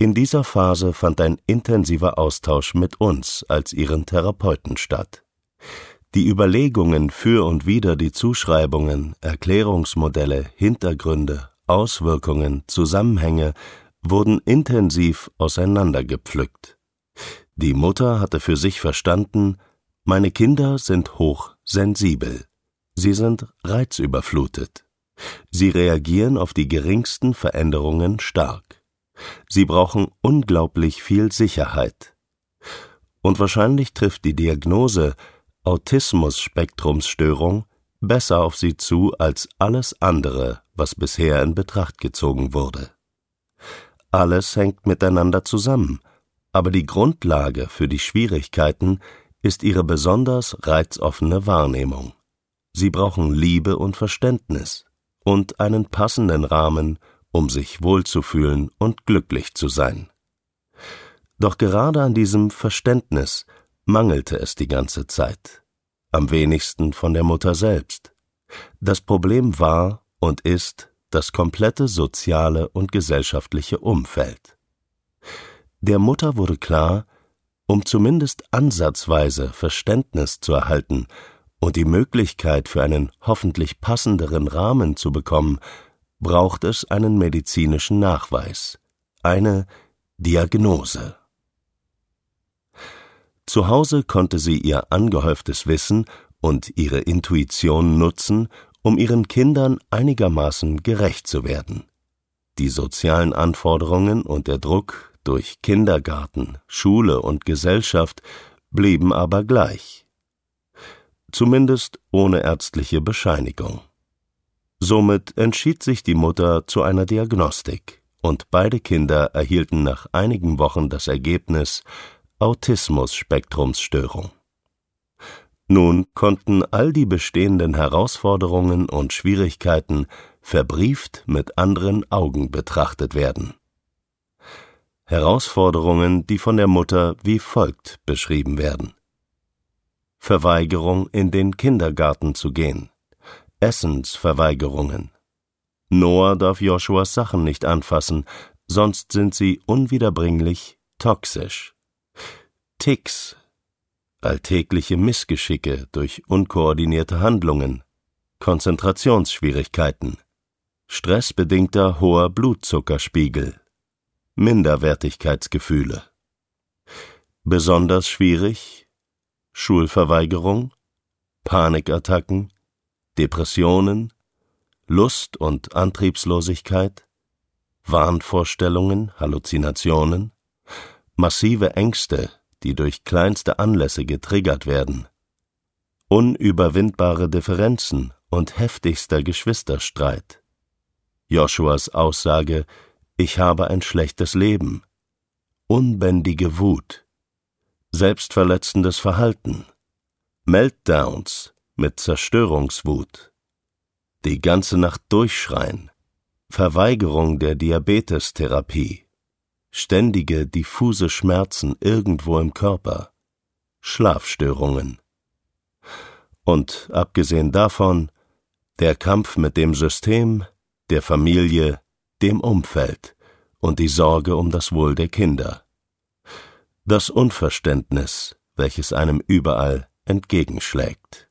In dieser Phase fand ein intensiver Austausch mit uns als ihren Therapeuten statt. Die Überlegungen für und wider die Zuschreibungen, Erklärungsmodelle, Hintergründe, Auswirkungen, Zusammenhänge wurden intensiv auseinandergepflückt. Die Mutter hatte für sich verstanden, meine Kinder sind hochsensibel. Sie sind reizüberflutet. Sie reagieren auf die geringsten Veränderungen stark. Sie brauchen unglaublich viel Sicherheit. Und wahrscheinlich trifft die Diagnose Autismus-Spektrumsstörung besser auf sie zu als alles andere, was bisher in Betracht gezogen wurde. Alles hängt miteinander zusammen, aber die Grundlage für die Schwierigkeiten ist ihre besonders reizoffene Wahrnehmung. Sie brauchen Liebe und Verständnis und einen passenden Rahmen, um sich wohlzufühlen und glücklich zu sein. Doch gerade an diesem Verständnis mangelte es die ganze Zeit, am wenigsten von der Mutter selbst. Das Problem war und ist das komplette soziale und gesellschaftliche Umfeld. Der Mutter wurde klar, um zumindest ansatzweise Verständnis zu erhalten und die Möglichkeit für einen hoffentlich passenderen Rahmen zu bekommen, braucht es einen medizinischen Nachweis, eine Diagnose. Zu Hause konnte sie ihr angehäuftes Wissen und ihre Intuition nutzen, um ihren Kindern einigermaßen gerecht zu werden. Die sozialen Anforderungen und der Druck durch Kindergarten, Schule und Gesellschaft blieben aber gleich. Zumindest ohne ärztliche Bescheinigung. Somit entschied sich die Mutter zu einer Diagnostik, und beide Kinder erhielten nach einigen Wochen das Ergebnis Autismus-Spektrumsstörung. Nun konnten all die bestehenden Herausforderungen und Schwierigkeiten verbrieft mit anderen Augen betrachtet werden. Herausforderungen, die von der Mutter wie folgt beschrieben werden. Verweigerung, in den Kindergarten zu gehen. Essensverweigerungen. Noah darf Joshuas Sachen nicht anfassen, sonst sind sie unwiederbringlich toxisch. Ticks, alltägliche Missgeschicke durch unkoordinierte Handlungen, Konzentrationsschwierigkeiten, stressbedingter hoher Blutzuckerspiegel, Minderwertigkeitsgefühle. Besonders schwierig Schulverweigerung, Panikattacken, Depressionen, Lust und Antriebslosigkeit, Wahnvorstellungen, Halluzinationen, massive Ängste, die durch kleinste Anlässe getriggert werden, unüberwindbare Differenzen und heftigster Geschwisterstreit. Joshuas Aussage Ich habe ein schlechtes Leben, unbändige Wut, selbstverletzendes Verhalten, Meltdowns mit Zerstörungswut, die ganze Nacht durchschreien, Verweigerung der Diabetestherapie, ständige diffuse Schmerzen irgendwo im Körper, Schlafstörungen. Und abgesehen davon der Kampf mit dem System, der Familie, dem Umfeld und die Sorge um das Wohl der Kinder. Das Unverständnis, welches einem überall entgegenschlägt.